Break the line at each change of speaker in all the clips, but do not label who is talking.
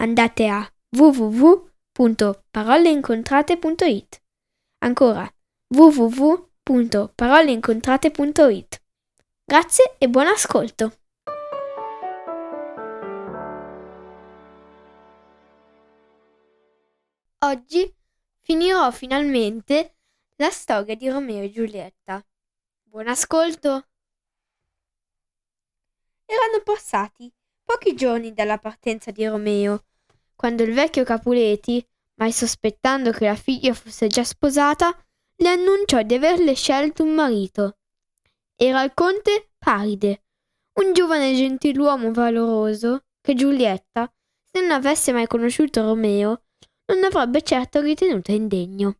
andate a www.paroleincontrate.it. Ancora www.paroleincontrate.it. Grazie e buon ascolto. Oggi finirò finalmente la storia di Romeo e Giulietta. Buon ascolto. Erano passati pochi giorni dalla partenza di Romeo quando il vecchio Capuleti, mai sospettando che la figlia fosse già sposata, le annunciò di averle scelto un marito. Era il conte Paride, un giovane gentiluomo valoroso che Giulietta, se non avesse mai conosciuto Romeo, non avrebbe certo ritenuto indegno.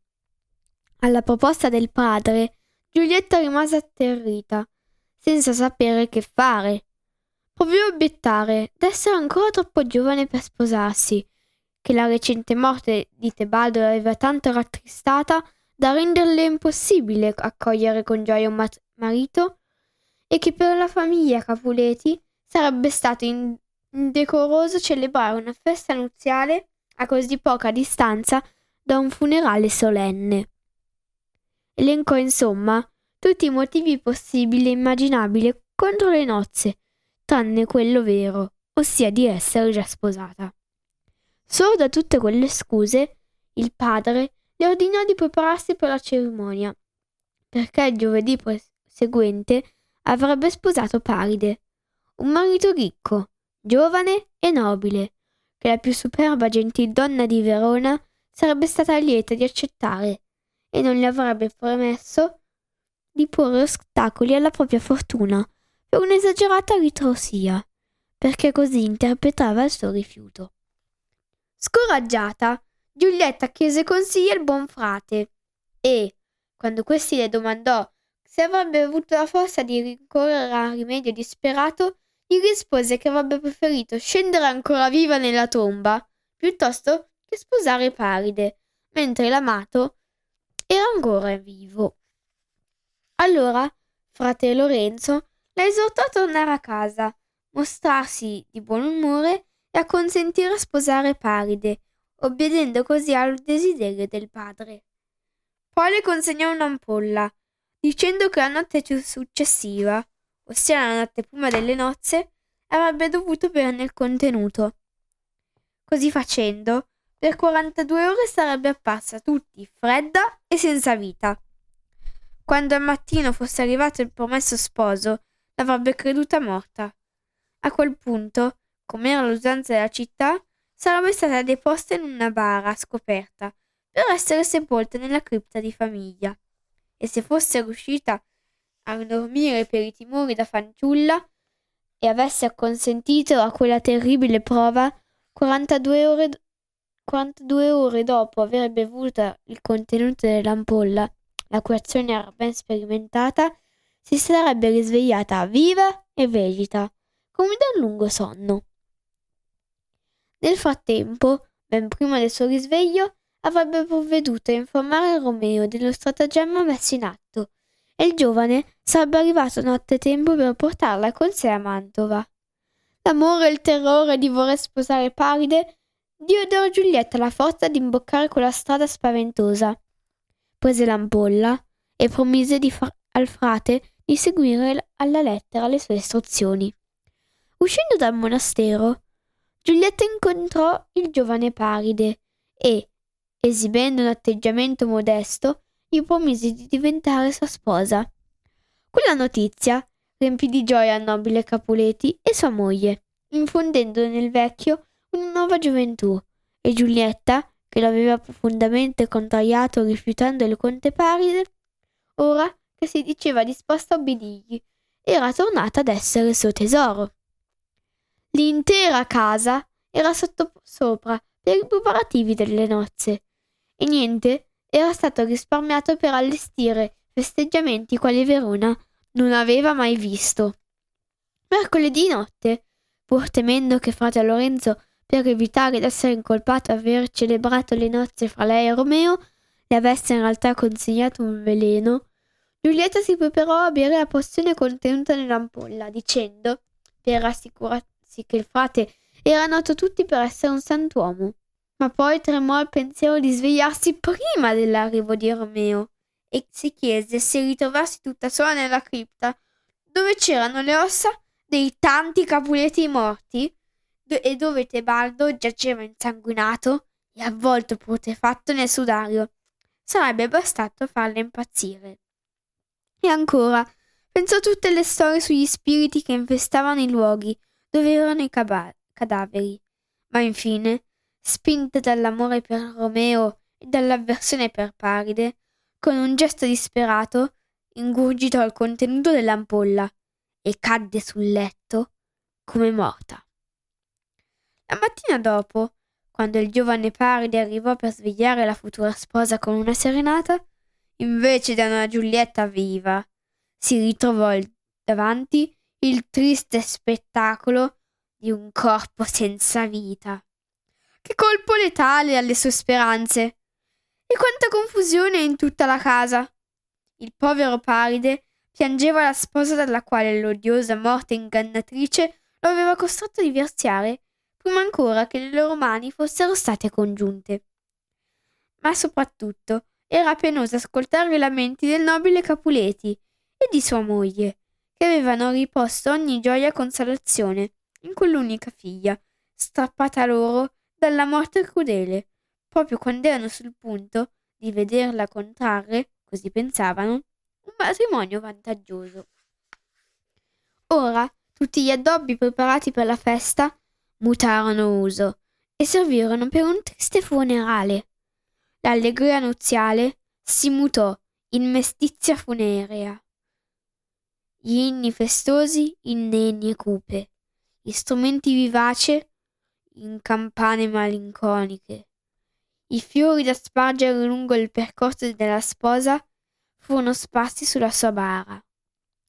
Alla proposta del padre, Giulietta rimase atterrita, senza sapere che fare. Provò a obiettare d'essere ancora troppo giovane per sposarsi, che la recente morte di Tebaldo l'aveva tanto rattristata da renderle impossibile accogliere con gioia un mat- marito e che per la famiglia Capuleti sarebbe stato indecoroso celebrare una festa nuziale a così poca distanza da un funerale solenne. Elencò insomma tutti i motivi possibili e immaginabili contro le nozze tranne quello vero, ossia di essere già sposata. Sorda tutte quelle scuse, il padre le ordinò di prepararsi per la cerimonia, perché il giovedì seguente avrebbe sposato Paride, un marito ricco, giovane e nobile, che la più superba gentildonna di Verona sarebbe stata lieta di accettare e non le avrebbe promesso di porre ostacoli alla propria fortuna per un'esagerata ritrosia, perché così interpretava il suo rifiuto. Scoraggiata, Giulietta chiese consigli al buon frate e, quando questi le domandò se avrebbe avuto la forza di rincorrere a rimedio disperato, gli rispose che avrebbe preferito scendere ancora viva nella tomba piuttosto che sposare Paride, mentre l'amato era ancora vivo. Allora, frate Lorenzo la esortò a tornare a casa, mostrarsi di buon umore e a consentire a sposare Paride, obbedendo così al desiderio del padre. Poi le consegnò un'ampolla, dicendo che la notte successiva, ossia la notte prima delle nozze, avrebbe dovuto berne il contenuto. Così facendo, per 42 ore sarebbe apparsa a tutti fredda e senza vita. Quando al mattino fosse arrivato il promesso sposo l'avrebbe creduta morta. A quel punto, come era l'usanza della città, sarebbe stata deposta in una bara scoperta per essere sepolta nella cripta di famiglia. E se fosse riuscita a dormire per i timori da fanciulla e avesse acconsentito a quella terribile prova, 42 ore, 42 ore dopo aver bevuto il contenuto dell'ampolla, la cui azione era ben sperimentata, si sarebbe risvegliata viva e vegeta, come da un lungo sonno. Nel frattempo, ben prima del suo risveglio, avrebbe provveduto a informare Romeo dello stratagemma messo in atto e il giovane sarebbe arrivato nottetempo per portarla con sé a Mantova. L'amore e il terrore di voler sposare Paride diedero a Giulietta la forza di imboccare quella strada spaventosa. Prese l'ampolla e promise di far al frate di seguire alla lettera le sue istruzioni. Uscendo dal monastero, Giulietta incontrò il giovane Paride e, esibendo un atteggiamento modesto, gli promise di diventare sua sposa. Quella notizia riempì di gioia il nobile Capuleti e sua moglie, infondendo nel vecchio una nuova gioventù, e Giulietta, che l'aveva profondamente contrariato rifiutando il conte Paride, ora che si diceva disposta a obbedirgli, era tornata ad essere il suo tesoro. L'intera casa era sottosopra per i preparativi delle nozze. E niente era stato risparmiato per allestire festeggiamenti quali Verona non aveva mai visto. Mercoledì notte, pur temendo che frate Lorenzo, per evitare d'essere incolpato aver celebrato le nozze fra lei e Romeo, le avesse in realtà consegnato un veleno, Giulietta si preparò a bere la pozione contenuta nell'ampolla, dicendo, per rassicurarsi che il frate era noto tutti per essere un santuomo. Ma poi tremò al pensiero di svegliarsi prima dell'arrivo di Romeo e si chiese se ritrovarsi tutta sola nella cripta, dove c'erano le ossa dei tanti capuleti morti e dove Tebaldo giaceva insanguinato e avvolto putrefatto nel sudario. Sarebbe bastato farle impazzire. E ancora, pensò a tutte le storie sugli spiriti che infestavano i luoghi dove erano i caba- cadaveri. Ma infine, spinta dall'amore per Romeo e dall'avversione per Paride, con un gesto disperato ingurgitò il contenuto dell'ampolla e cadde sul letto come morta. La mattina dopo, quando il giovane Paride arrivò per svegliare la futura sposa con una serenata, invece di una Giulietta viva, si ritrovò davanti il triste spettacolo di un corpo senza vita. Che colpo letale alle sue speranze! E quanta confusione in tutta la casa! Il povero Paride piangeva la sposa dalla quale l'odiosa morte ingannatrice lo aveva costretto a divorziare, prima ancora che le loro mani fossero state congiunte. Ma soprattutto era penoso ascoltare i lamenti del nobile Capuleti e di sua moglie, che avevano riposto ogni gioia e consolazione in quell'unica figlia, strappata loro dalla morte crudele, proprio quando erano sul punto di vederla contrarre, così pensavano, un matrimonio vantaggioso. Ora tutti gli addobbi preparati per la festa mutarono uso e servirono per un triste funerale. L'allegria nuziale si mutò in mestizia funerea. Gli inni festosi in nenie cupe, gli strumenti vivaci in campane malinconiche. I fiori da spargere lungo il percorso della sposa furono sparsi sulla sua bara.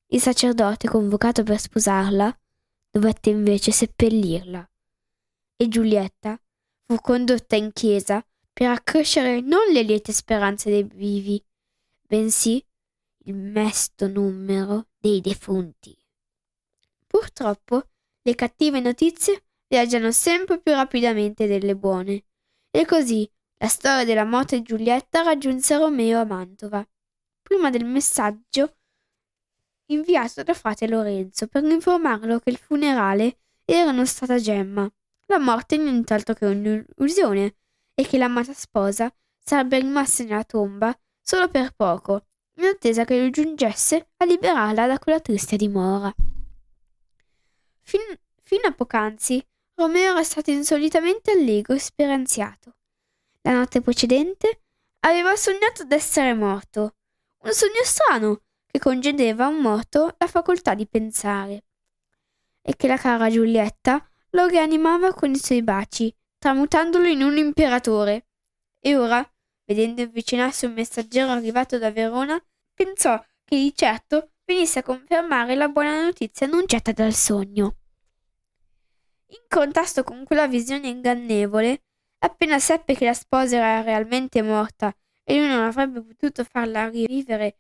Il sacerdote, convocato per sposarla, dovette invece seppellirla. E Giulietta fu condotta in chiesa per accrescere non le liete speranze dei vivi, bensì il mesto numero dei defunti. Purtroppo le cattive notizie viaggiano sempre più rapidamente delle buone, e così la storia della morte di Giulietta raggiunse Romeo a Mantova prima del messaggio inviato da frate Lorenzo per informarlo che il funerale era uno stratagemma, la morte nient'altro che un'illusione e che l'amata sposa sarebbe rimasta nella tomba solo per poco, in attesa che lui giungesse a liberarla da quella triste dimora. Fin, fino a poc'anzi Romeo era stato insolitamente allegro e speranziato. La notte precedente aveva sognato d'essere morto un sogno strano che concedeva a un morto la facoltà di pensare e che la cara Giulietta lo rianimava con i suoi baci, tramutandolo in un imperatore. E ora, vedendo avvicinarsi un messaggero arrivato da Verona, pensò che di certo venisse a confermare la buona notizia annunciata dal sogno. In contrasto con quella visione ingannevole, appena seppe che la sposa era realmente morta e lui non avrebbe potuto farla rivivere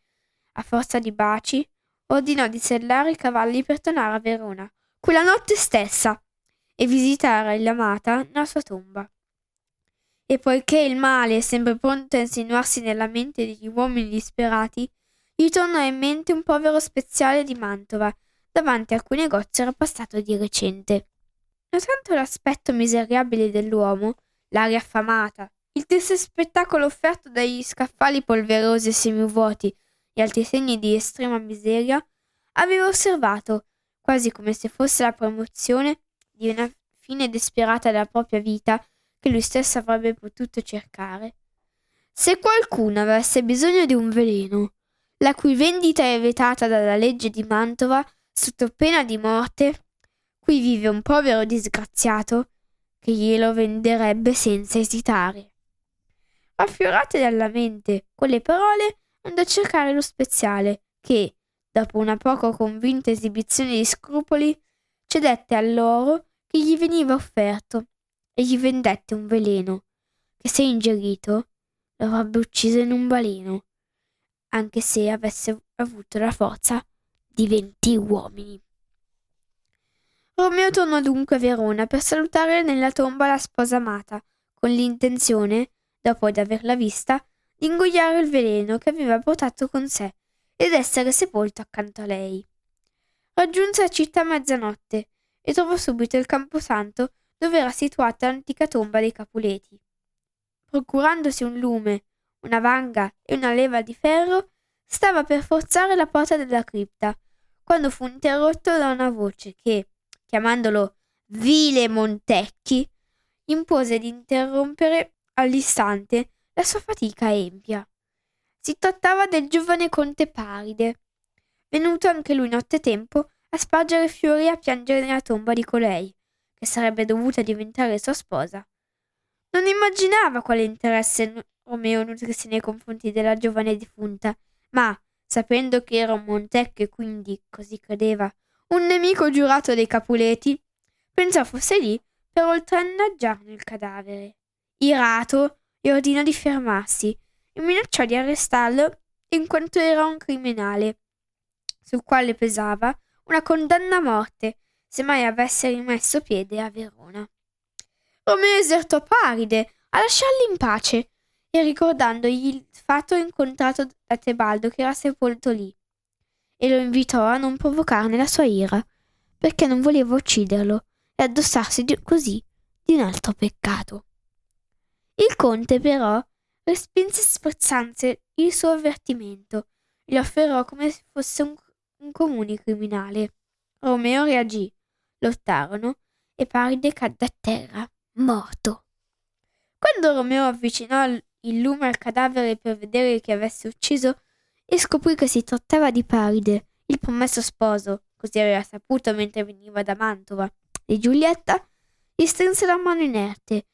a forza di baci, ordinò di sellare i cavalli per tornare a Verona quella notte stessa e visitare l'amata nella sua tomba. E poiché il male è sempre pronto a insinuarsi nella mente degli uomini disperati, gli tornò in mente un povero speziale di Mantova, davanti a cui negozio era passato di recente. Nonostante l'aspetto miserabile dell'uomo, l'aria affamata, il triste spettacolo offerto dagli scaffali polverosi e semivuoti e altri segni di estrema miseria, aveva osservato, quasi come se fosse la promozione di una fine disperata della propria vita che lui stesso avrebbe potuto cercare. Se qualcuno avesse bisogno di un veleno, la cui vendita è vietata dalla legge di Mantova sotto pena di morte, qui vive un povero disgraziato, che glielo venderebbe senza esitare. Affiorate dalla mente quelle parole, andò a cercare lo speziale, che, dopo una poco convinta esibizione di scrupoli, cedette all'oro che gli veniva offerto e gli vendette un veleno che se ingerito lo avrebbe ucciso in un baleno, anche se avesse avuto la forza di venti uomini. Romeo tornò dunque a Verona per salutare nella tomba la sposa amata, con l'intenzione, dopo di averla vista, di ingoiare il veleno che aveva portato con sé ed essere sepolto accanto a lei. Raggiunse la città a mezzanotte e trovò subito il camposanto dove era situata l'antica tomba dei Capuleti. Procurandosi un lume, una vanga e una leva di ferro, stava per forzare la porta della cripta, quando fu interrotto da una voce che, chiamandolo vile Montecchi, impose di interrompere all'istante la sua fatica empia. Si trattava del giovane conte Paride, venuto anche lui nottetempo a spargere fiori e a piangere nella tomba di colei, che sarebbe dovuta diventare sua sposa. Non immaginava quale interesse Romeo nutrisse nei confronti della giovane defunta, ma, sapendo che era un Montecchio e quindi, così credeva, un nemico giurato dei Capuleti, pensò fosse lì per oltrannaggiarne il cadavere. Irato, gli ordinò di fermarsi e minacciò di arrestarlo in quanto era un criminale, sul quale pesava una condanna a morte se mai avesse rimesso piede a Verona. Romeo esertò Paride a lasciarli in pace e ricordandogli il fatto incontrato da Tebaldo che era sepolto lì, e lo invitò a non provocarne la sua ira, perché non voleva ucciderlo e addossarsi di così di un altro peccato. Il conte però respinse sprezzante il suo avvertimento, gli afferrò come se fosse un, un comune criminale. Romeo reagì, lottarono e Paride cadde a terra, morto. Quando Romeo avvicinò il lume al cadavere per vedere chi avesse ucciso, e scoprì che si trattava di Paride, il promesso sposo, così aveva saputo mentre veniva da Mantova, di Giulietta, gli strinse la mano inerte,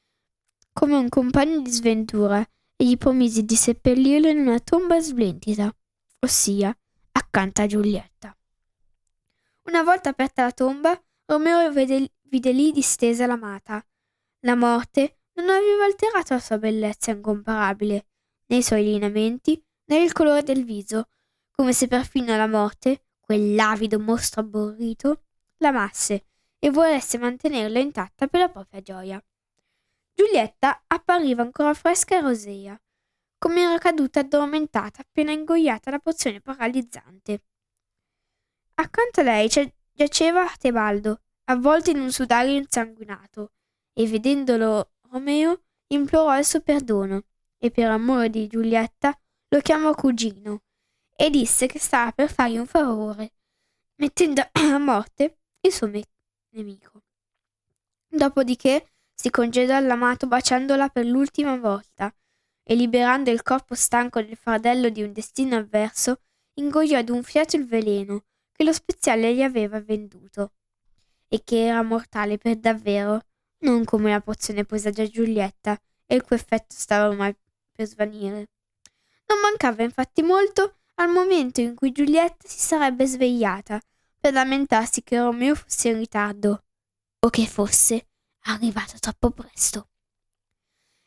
come un compagno di sventura, e gli promise di seppellirlo in una tomba splendida, ossia accanto a Giulietta. Una volta aperta la tomba, Romeo vede, vide lì distesa l'amata. La morte non aveva alterato la sua bellezza incomparabile, né i suoi lineamenti, né il colore del viso, come se perfino la morte, quell'avido mostro abborrito, l'amasse e volesse mantenerla intatta per la propria gioia. Giulietta appariva ancora fresca e rosea, come era caduta addormentata appena ingoiata la pozione paralizzante. Accanto a lei giaceva Tebaldo, avvolto in un sudario insanguinato, e vedendolo Romeo implorò il suo perdono e per amore di Giulietta lo chiamò cugino e disse che stava per fargli un favore, mettendo a morte il suo me- nemico. Dopodiché si congedò all'amato baciandola per l'ultima volta e liberando il corpo stanco del fardello di un destino avverso, ingoiò ad un fiato il veleno che lo speziale gli aveva venduto e che era mortale per davvero, non come la pozione posa già Giulietta e il cui effetto stava ormai per svanire. Non mancava infatti molto al momento in cui Giulietta si sarebbe svegliata per lamentarsi che Romeo fosse in ritardo o che fosse arrivato troppo presto.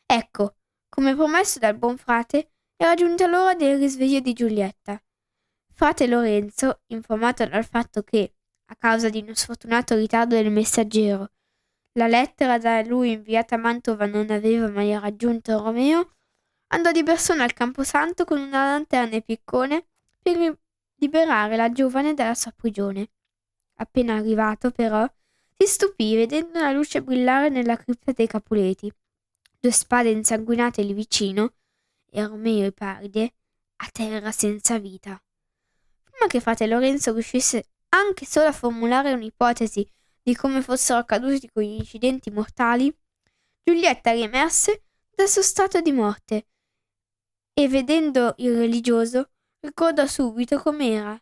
Ecco, come promesso dal buon frate, era giunta l'ora del risveglio di Giulietta. Frate Lorenzo, informato dal fatto che, a causa di uno sfortunato ritardo del messaggero, la lettera da lui inviata a Mantova non aveva mai raggiunto Romeo, andò di persona al camposanto con una lanterna e piccone per liberare la giovane dalla sua prigione. Appena arrivato, però, si stupì vedendo la luce brillare nella cripta dei Capuleti, due spade insanguinate lì vicino, e Romeo e Paride a terra senza vita. Prima che frate Lorenzo riuscisse anche solo a formulare un'ipotesi di come fossero accaduti quegli incidenti mortali, Giulietta riemerse dal suo stato di morte e vedendo il religioso ricordò subito com'era,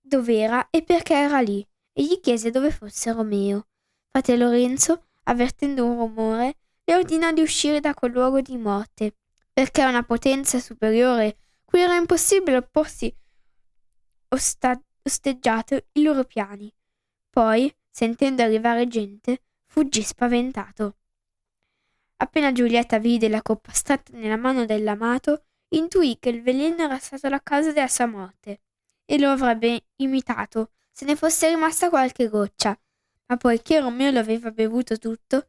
dov'era e perché era lì, e gli chiese dove fosse Romeo. Frate Lorenzo, avvertendo un rumore, le ordinò di uscire da quel luogo di morte, perché una potenza superiore cui era impossibile opporsi osta- osteggiato i loro piani. Poi, sentendo arrivare gente, fuggì spaventato. Appena Giulietta vide la coppa stretta nella mano dell'amato, intuì che il veleno era stato la causa della sua morte e lo avrebbe imitato se ne fosse rimasta qualche goccia. Ma poiché Romeo lo aveva bevuto tutto,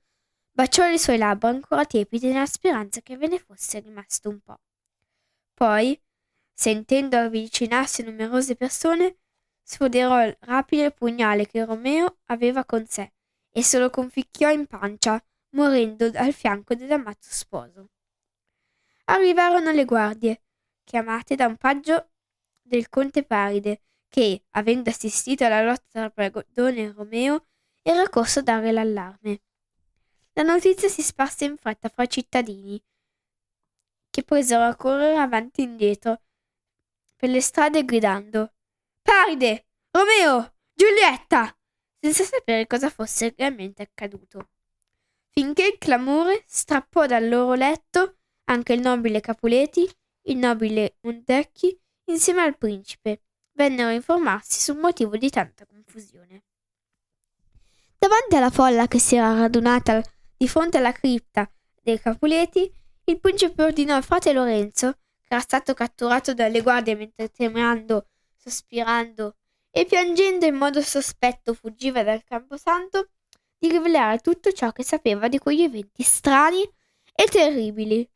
baciò le sue labbra ancora tiepide nella speranza che ve ne fosse rimasto un po'. Poi, sentendo avvicinarsi numerose persone, sfoderò rapido il pugnale che Romeo aveva con sé e se lo conficchiò in pancia, morendo al fianco dell'amato sposo. Arrivarono le guardie, chiamate da un paggio del conte Paride, che, avendo assistito alla lotta tra Bragodone e Romeo, era corso a dare l'allarme. La notizia si sparse in fretta fra i cittadini, che presero a correre avanti e indietro per le strade gridando Paride! Romeo! Giulietta! senza sapere cosa fosse realmente accaduto. Finché il clamore strappò dal loro letto anche il nobile Capuleti, il nobile Montecchi, insieme al principe, vennero a informarsi sul motivo di tanta confusione. Davanti alla folla che si era radunata di fronte alla cripta dei Capuleti, il principe ordinò al frate Lorenzo, che era stato catturato dalle guardie mentre tremando, sospirando e piangendo in modo sospetto fuggiva dal camposanto, di rivelare tutto ciò che sapeva di quegli eventi strani e terribili.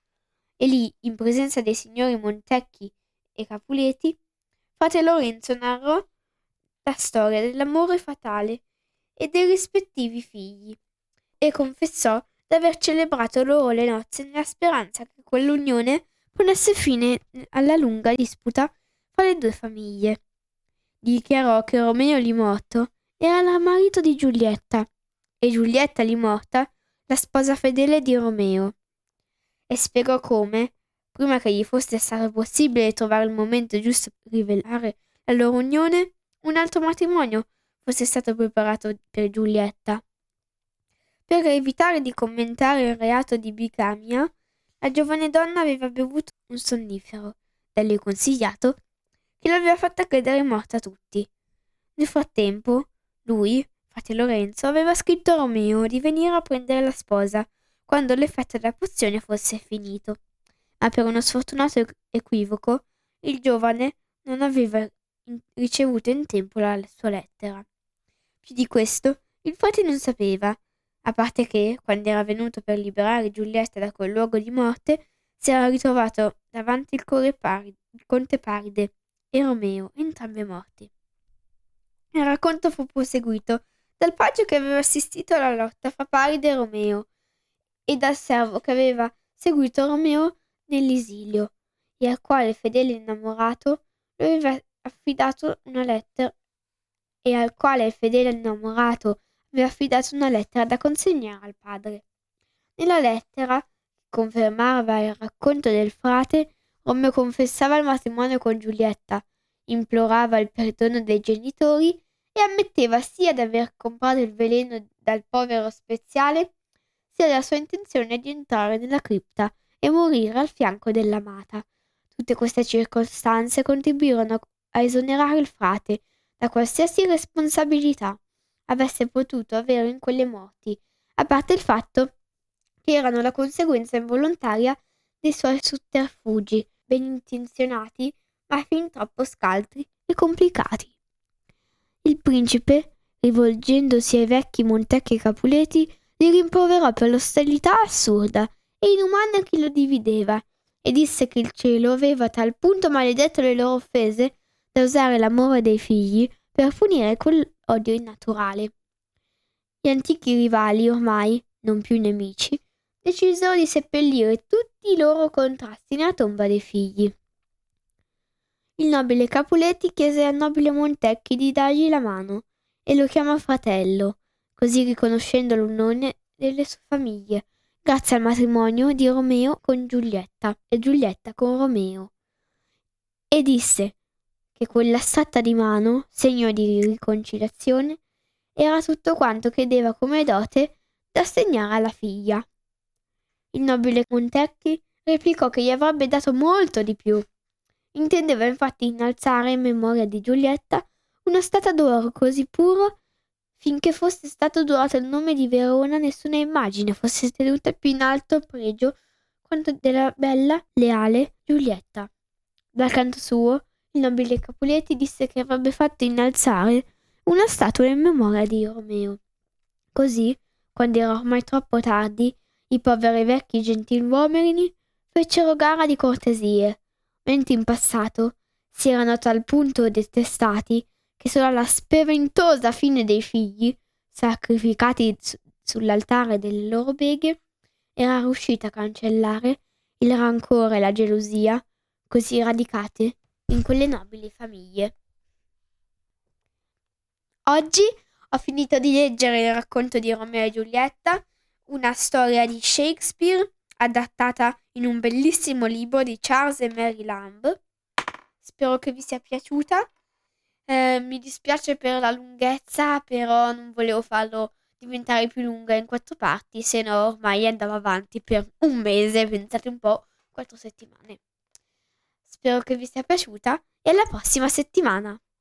E lì, in presenza dei signori Montecchi e Capuleti, frate Lorenzo narrò la storia dell'amore fatale e dei rispettivi figli, e confessò d'aver celebrato loro le nozze nella speranza che quell'unione ponesse fine alla lunga disputa fra le due famiglie. Dichiarò che Romeo Limotto era il marito di Giulietta e Giulietta Limorta la sposa fedele di Romeo. E spiegò come, prima che gli fosse stato possibile trovare il momento giusto per rivelare la loro unione, un altro matrimonio fosse stato preparato per Giulietta. Per evitare di commentare il reato di bigamia, la giovane donna aveva bevuto un sonnifero, da lei consigliato, che l'aveva fatta credere morta a tutti. Nel frattempo, lui, frate Lorenzo, aveva scritto a Romeo di venire a prendere la sposa quando l'effetto della pozione fosse finito. Ma per uno sfortunato equivoco, il giovane non aveva ricevuto in tempo la sua lettera. Più di questo, il frate non sapeva, a parte che, quando era venuto per liberare Giulietta da quel luogo di morte, si era ritrovato davanti il, Paride, il conte Paride e Romeo, entrambi morti. Il racconto fu proseguito dal paggio che aveva assistito alla lotta fra Paride e Romeo e dal servo che aveva seguito Romeo nell'esilio e al quale fedele innamorato lo aveva affidato una lettera e al quale il fedele innamorato aveva affidato una lettera da consegnare al padre. Nella lettera, che confermava il racconto del frate, Romeo confessava il matrimonio con Giulietta, implorava il perdono dei genitori e ammetteva sia di aver comprato il veleno dal povero speziale, sia della sua intenzione di entrare nella cripta e morire al fianco dell'amata. Tutte queste circostanze contribuirono a esonerare il frate da qualsiasi responsabilità avesse potuto avere in quelle morti, a parte il fatto che erano la conseguenza involontaria dei suoi sotterfugi, ben intenzionati, ma fin troppo scaltri e complicati. Il principe, rivolgendosi ai vecchi Montecchi e Capuleti, li rimproverò per l'ostilità assurda e inumana che lo divideva, e disse che il cielo aveva a tal punto maledetto le loro offese da usare l'amore dei figli per punire quell'odio innaturale. Gli antichi rivali, ormai non più nemici, decisero di seppellire tutti i loro contrasti nella tomba dei figli. Il nobile Capuletti chiese al nobile Montecchi di dargli la mano e lo chiamò fratello, così riconoscendo l'unione delle sue famiglie, grazie al matrimonio di Romeo con Giulietta e Giulietta con Romeo. E disse che quella stretta di mano, segno di riconciliazione, era tutto quanto chiedeva come dote da assegnare alla figlia. Il nobile Montecchi replicò che gli avrebbe dato molto di più. Intendeva infatti innalzare in memoria di Giulietta una statua d'oro così puro finché fosse stato durato il nome di Verona nessuna immagine fosse tenuta più in alto pregio quanto della bella, leale Giulietta. Dal canto suo, il nobile Capuletti disse che avrebbe fatto innalzare una statua in memoria di Romeo. Così, quando era ormai troppo tardi, i poveri vecchi gentiluomini fecero gara di cortesie, mentre in passato si erano a tal punto detestati che solo alla spaventosa fine dei figli, sacrificati su- sull'altare delle loro beghe, era riuscita a cancellare il rancore e la gelosia così radicate in quelle nobili famiglie. Oggi ho finito di leggere il racconto di Romeo e Giulietta, una storia di Shakespeare adattata in un bellissimo libro di Charles e Mary Lamb. Spero che vi sia piaciuta. Eh, mi dispiace per la lunghezza, però non volevo farlo diventare più lunga in quattro parti, se no ormai andava avanti per un mese, pensate un po', quattro settimane. Spero che vi sia piaciuta e alla prossima settimana.